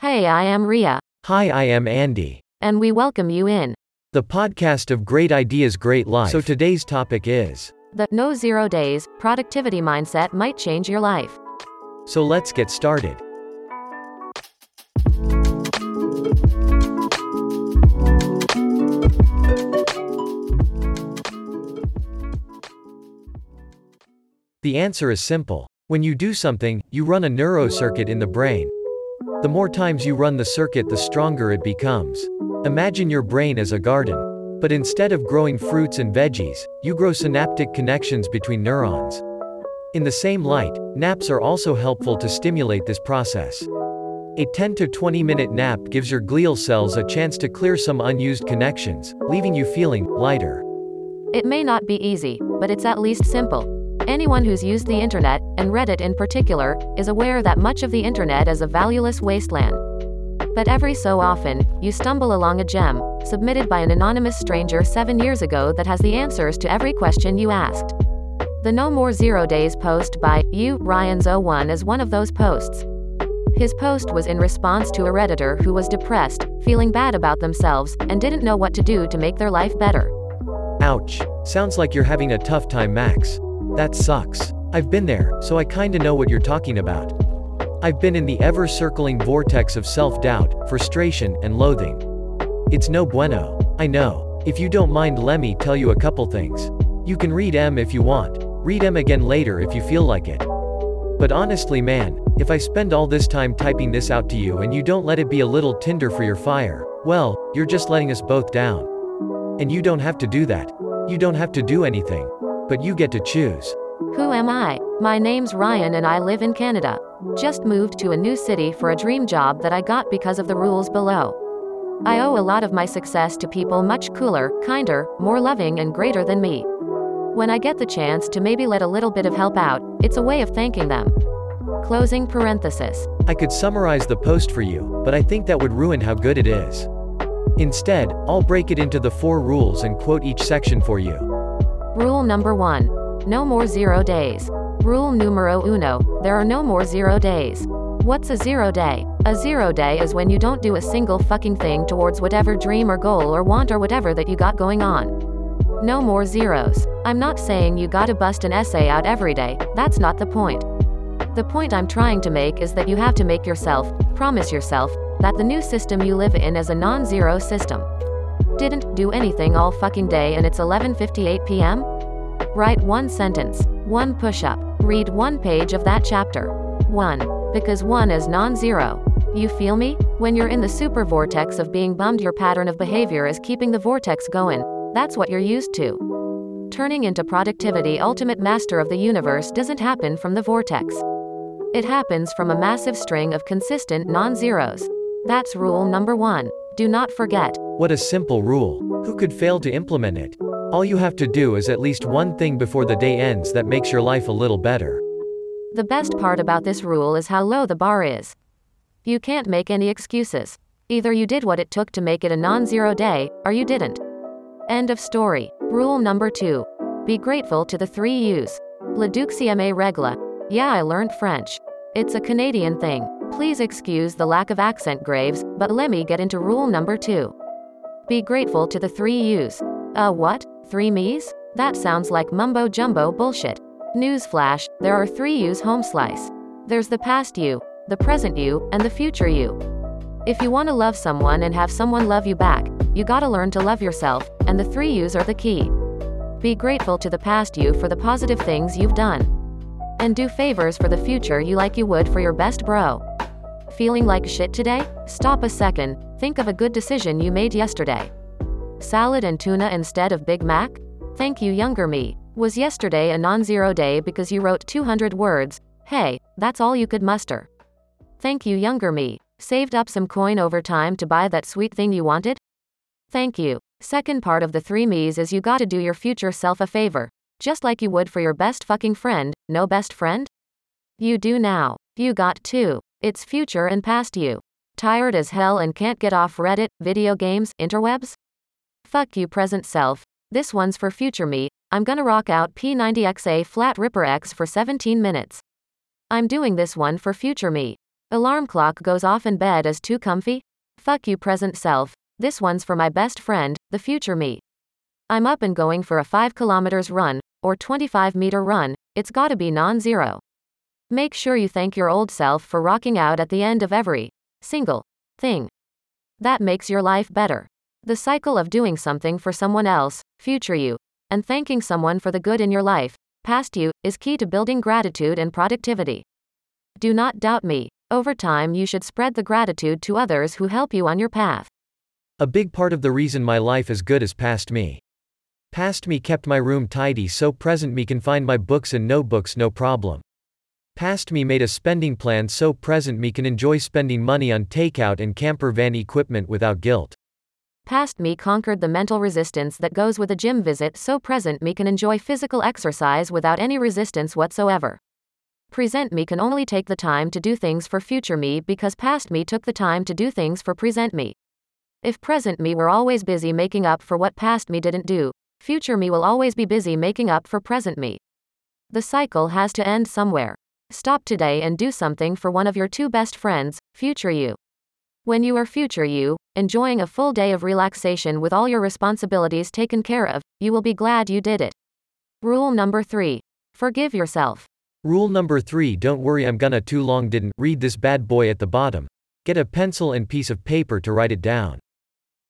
Hey, I am Ria, Hi, I am Andy. and we welcome you in. The podcast of Great Ideas, Great Life. So today's topic is. The No Zero Days productivity mindset might change your life. So let's get started. The answer is simple. When you do something, you run a neurocircuit in the brain. The more times you run the circuit, the stronger it becomes. Imagine your brain as a garden. But instead of growing fruits and veggies, you grow synaptic connections between neurons. In the same light, naps are also helpful to stimulate this process. A 10 to 20 minute nap gives your glial cells a chance to clear some unused connections, leaving you feeling lighter. It may not be easy, but it's at least simple. Anyone who's used the internet, and Reddit in particular, is aware that much of the internet is a valueless wasteland. But every so often, you stumble along a gem, submitted by an anonymous stranger seven years ago that has the answers to every question you asked. The No More Zero Days post by you, Ryan's01 is one of those posts. His post was in response to a Redditor who was depressed, feeling bad about themselves, and didn't know what to do to make their life better. Ouch. Sounds like you're having a tough time, Max. That sucks. I've been there, so I kinda know what you're talking about. I've been in the ever circling vortex of self doubt, frustration, and loathing. It's no bueno. I know. If you don't mind, let me tell you a couple things. You can read M if you want. Read M again later if you feel like it. But honestly, man, if I spend all this time typing this out to you and you don't let it be a little tinder for your fire, well, you're just letting us both down. And you don't have to do that. You don't have to do anything. But you get to choose. Who am I? My name's Ryan and I live in Canada. Just moved to a new city for a dream job that I got because of the rules below. I owe a lot of my success to people much cooler, kinder, more loving, and greater than me. When I get the chance to maybe let a little bit of help out, it's a way of thanking them. Closing parenthesis. I could summarize the post for you, but I think that would ruin how good it is. Instead, I'll break it into the four rules and quote each section for you. Rule number one No more zero days. Rule numero uno There are no more zero days. What's a zero day? A zero day is when you don't do a single fucking thing towards whatever dream or goal or want or whatever that you got going on. No more zeros. I'm not saying you gotta bust an essay out every day, that's not the point. The point I'm trying to make is that you have to make yourself, promise yourself, that the new system you live in is a non zero system. Didn't do anything all fucking day and it's 11:58 p.m.? Write one sentence, one push-up, read one page of that chapter. 1. Because 1 is non-zero. You feel me? When you're in the super vortex of being bummed your pattern of behavior is keeping the vortex going. That's what you're used to. Turning into productivity ultimate master of the universe doesn't happen from the vortex. It happens from a massive string of consistent non-zeros. That's rule number 1. Do not forget. What a simple rule. Who could fail to implement it? All you have to do is at least one thing before the day ends that makes your life a little better. The best part about this rule is how low the bar is. You can't make any excuses. Either you did what it took to make it a non zero day, or you didn't. End of story. Rule number two Be grateful to the three U's. Le Duxième Regla. Yeah, I learned French. It's a Canadian thing. Please excuse the lack of accent, Graves, but let me get into rule number two. Be grateful to the three U's. Uh, what? Three me's? That sounds like mumbo jumbo bullshit. Newsflash there are three U's home slice. There's the past you, the present you, and the future you. If you want to love someone and have someone love you back, you gotta learn to love yourself, and the three U's are the key. Be grateful to the past you for the positive things you've done. And do favors for the future you like you would for your best bro. Feeling like shit today? Stop a second, think of a good decision you made yesterday. Salad and tuna instead of Big Mac? Thank you, younger me. Was yesterday a non zero day because you wrote 200 words? Hey, that's all you could muster. Thank you, younger me. Saved up some coin over time to buy that sweet thing you wanted? Thank you. Second part of the three me's is you gotta do your future self a favor. Just like you would for your best fucking friend, no best friend? You do now. You got two. It's future and past you. Tired as hell and can't get off Reddit, video games, interwebs? Fuck you, present self. This one's for future me. I'm gonna rock out P90XA Flat Ripper X for 17 minutes. I'm doing this one for future me. Alarm clock goes off in bed as too comfy? Fuck you, present self. This one's for my best friend, the future me. I'm up and going for a 5 kilometers run, or 25 meter run, it's gotta be non zero. Make sure you thank your old self for rocking out at the end of every single thing. That makes your life better. The cycle of doing something for someone else, future you, and thanking someone for the good in your life, past you, is key to building gratitude and productivity. Do not doubt me. Over time, you should spread the gratitude to others who help you on your path. A big part of the reason my life is good is past me. Past me kept my room tidy so present me can find my books and notebooks no problem. Past me made a spending plan so present me can enjoy spending money on takeout and camper van equipment without guilt. Past me conquered the mental resistance that goes with a gym visit so present me can enjoy physical exercise without any resistance whatsoever. Present me can only take the time to do things for future me because past me took the time to do things for present me. If present me were always busy making up for what past me didn't do, future me will always be busy making up for present me. The cycle has to end somewhere. Stop today and do something for one of your two best friends, future you. When you are future you, enjoying a full day of relaxation with all your responsibilities taken care of, you will be glad you did it. Rule number 3. Forgive yourself. Rule number 3 Don't worry I'm gonna too long didn't read this bad boy at the bottom. Get a pencil and piece of paper to write it down.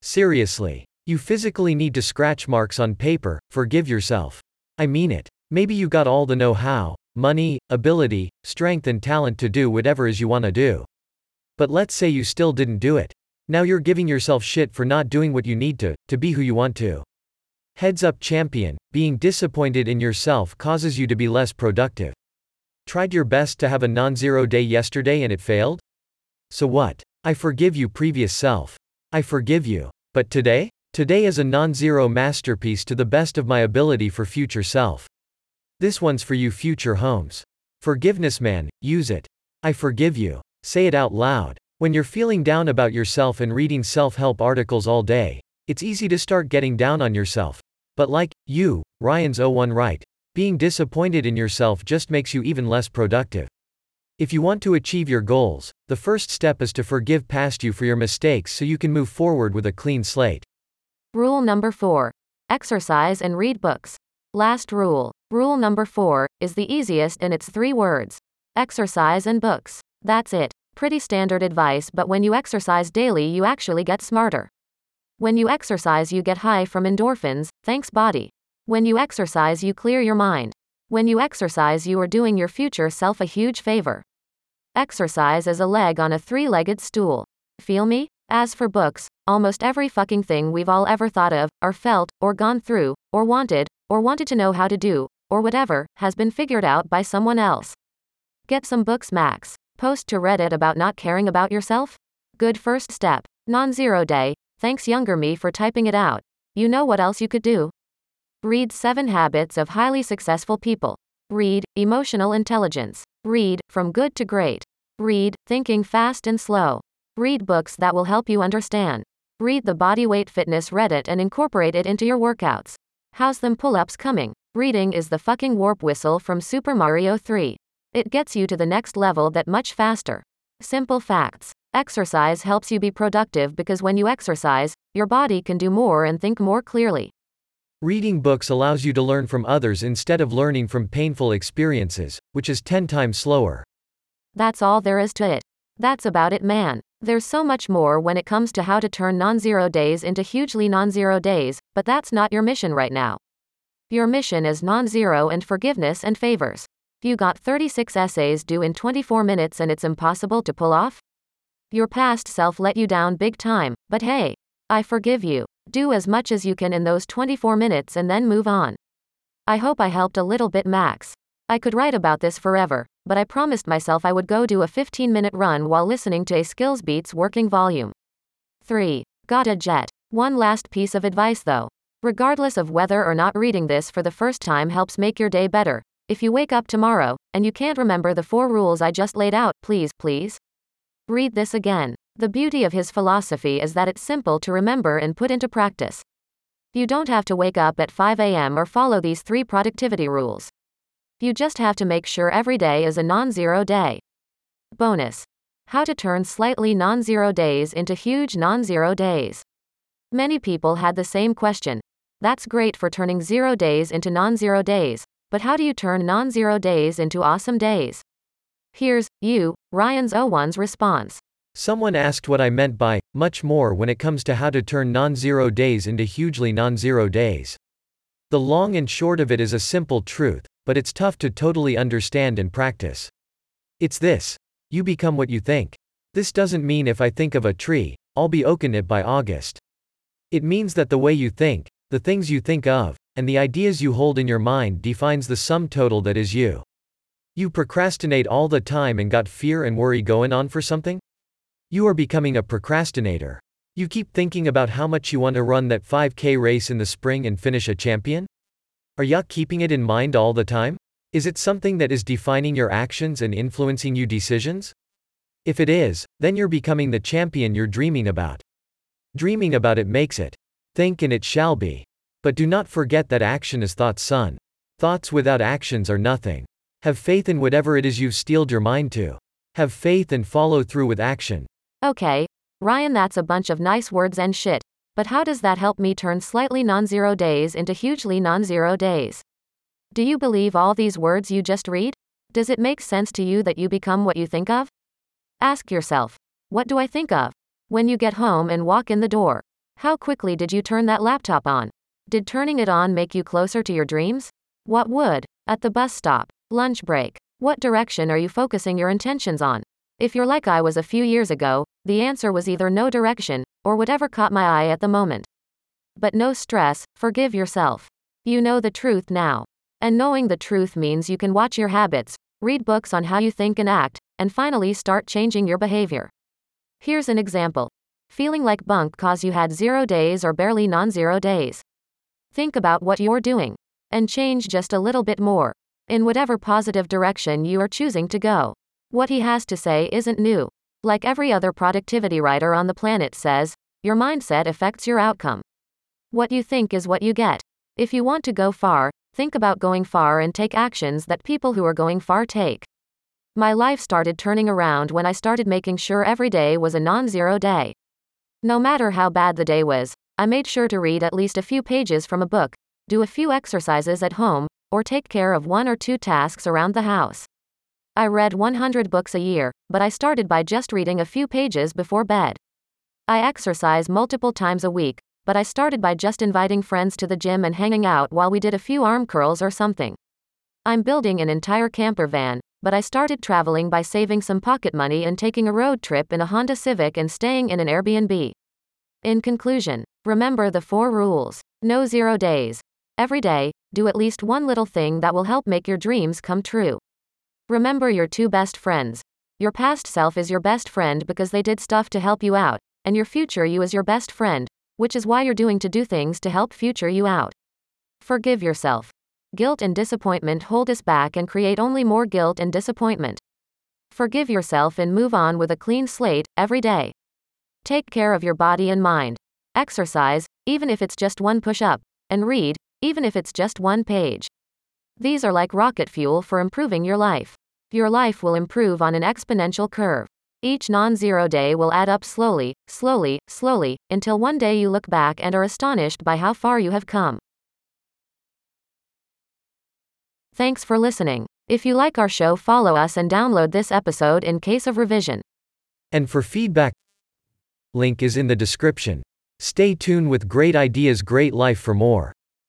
Seriously. You physically need to scratch marks on paper, forgive yourself. I mean it. Maybe you got all the know how, money, ability, strength, and talent to do whatever is you wanna do. But let's say you still didn't do it. Now you're giving yourself shit for not doing what you need to, to be who you want to. Heads up champion, being disappointed in yourself causes you to be less productive. Tried your best to have a non zero day yesterday and it failed? So what? I forgive you, previous self. I forgive you. But today? Today is a non zero masterpiece to the best of my ability for future self. This one's for you, future homes. Forgiveness, man, use it. I forgive you. Say it out loud. When you're feeling down about yourself and reading self help articles all day, it's easy to start getting down on yourself. But like, you, Ryan's 01 right, being disappointed in yourself just makes you even less productive. If you want to achieve your goals, the first step is to forgive past you for your mistakes so you can move forward with a clean slate. Rule number 4. Exercise and read books. Last rule. Rule number 4 is the easiest and it's three words exercise and books. That's it. Pretty standard advice, but when you exercise daily, you actually get smarter. When you exercise, you get high from endorphins, thanks body. When you exercise, you clear your mind. When you exercise, you are doing your future self a huge favor. Exercise is a leg on a three legged stool. Feel me? As for books, almost every fucking thing we've all ever thought of, or felt, or gone through, or wanted, or wanted to know how to do, or whatever, has been figured out by someone else. Get some books, Max. Post to Reddit about not caring about yourself? Good first step. Non zero day. Thanks, younger me, for typing it out. You know what else you could do? Read 7 Habits of Highly Successful People. Read Emotional Intelligence. Read From Good to Great. Read Thinking Fast and Slow. Read books that will help you understand. Read the Bodyweight Fitness Reddit and incorporate it into your workouts. How's them pull ups coming? Reading is the fucking warp whistle from Super Mario 3. It gets you to the next level that much faster. Simple facts. Exercise helps you be productive because when you exercise, your body can do more and think more clearly. Reading books allows you to learn from others instead of learning from painful experiences, which is 10 times slower. That's all there is to it. That's about it, man. There's so much more when it comes to how to turn non zero days into hugely non zero days, but that's not your mission right now. Your mission is non zero and forgiveness and favors. You got 36 essays due in 24 minutes and it's impossible to pull off? Your past self let you down big time, but hey, I forgive you. Do as much as you can in those 24 minutes and then move on. I hope I helped a little bit, Max. I could write about this forever, but I promised myself I would go do a 15 minute run while listening to a Skills Beats working volume. 3. Got a jet. One last piece of advice though. Regardless of whether or not reading this for the first time helps make your day better, if you wake up tomorrow and you can't remember the four rules I just laid out, please, please read this again. The beauty of his philosophy is that it's simple to remember and put into practice. You don't have to wake up at 5 a.m. or follow these three productivity rules. You just have to make sure every day is a non zero day. Bonus How to turn slightly non zero days into huge non zero days. Many people had the same question. That's great for turning zero days into non zero days, but how do you turn non zero days into awesome days? Here's you, Ryan's O1's response. Someone asked what I meant by much more when it comes to how to turn non zero days into hugely non zero days. The long and short of it is a simple truth, but it's tough to totally understand and practice. It's this you become what you think. This doesn't mean if I think of a tree, I'll be oaken it by August. It means that the way you think, the things you think of, and the ideas you hold in your mind defines the sum total that is you. You procrastinate all the time and got fear and worry going on for something? You are becoming a procrastinator. You keep thinking about how much you want to run that 5k race in the spring and finish a champion? Are you keeping it in mind all the time? Is it something that is defining your actions and influencing you decisions? If it is, then you're becoming the champion you're dreaming about. Dreaming about it makes it. Think and it shall be. But do not forget that action is thought's son. Thoughts without actions are nothing. Have faith in whatever it is you've steeled your mind to. Have faith and follow through with action. Okay, Ryan, that's a bunch of nice words and shit. But how does that help me turn slightly non zero days into hugely non zero days? Do you believe all these words you just read? Does it make sense to you that you become what you think of? Ask yourself, what do I think of? When you get home and walk in the door, how quickly did you turn that laptop on? Did turning it on make you closer to your dreams? What would? At the bus stop, lunch break. What direction are you focusing your intentions on? If you're like I was a few years ago, the answer was either no direction, or whatever caught my eye at the moment. But no stress, forgive yourself. You know the truth now. And knowing the truth means you can watch your habits, read books on how you think and act, and finally start changing your behavior. Here's an example. Feeling like bunk cause you had zero days or barely non zero days. Think about what you're doing. And change just a little bit more. In whatever positive direction you are choosing to go. What he has to say isn't new. Like every other productivity writer on the planet says, your mindset affects your outcome. What you think is what you get. If you want to go far, think about going far and take actions that people who are going far take. My life started turning around when I started making sure every day was a non zero day. No matter how bad the day was, I made sure to read at least a few pages from a book, do a few exercises at home, or take care of one or two tasks around the house. I read 100 books a year, but I started by just reading a few pages before bed. I exercise multiple times a week, but I started by just inviting friends to the gym and hanging out while we did a few arm curls or something. I'm building an entire camper van, but I started traveling by saving some pocket money and taking a road trip in a Honda Civic and staying in an Airbnb. In conclusion, remember the four rules. No zero days. Every day, do at least one little thing that will help make your dreams come true. Remember your two best friends. Your past self is your best friend because they did stuff to help you out, and your future you is your best friend, which is why you're doing to do things to help future you out. Forgive yourself. Guilt and disappointment hold us back and create only more guilt and disappointment. Forgive yourself and move on with a clean slate every day. Take care of your body and mind. Exercise, even if it's just one push up, and read, even if it's just one page. These are like rocket fuel for improving your life. Your life will improve on an exponential curve. Each non zero day will add up slowly, slowly, slowly, until one day you look back and are astonished by how far you have come. Thanks for listening. If you like our show, follow us and download this episode in case of revision. And for feedback, link is in the description. Stay tuned with great ideas, great life for more.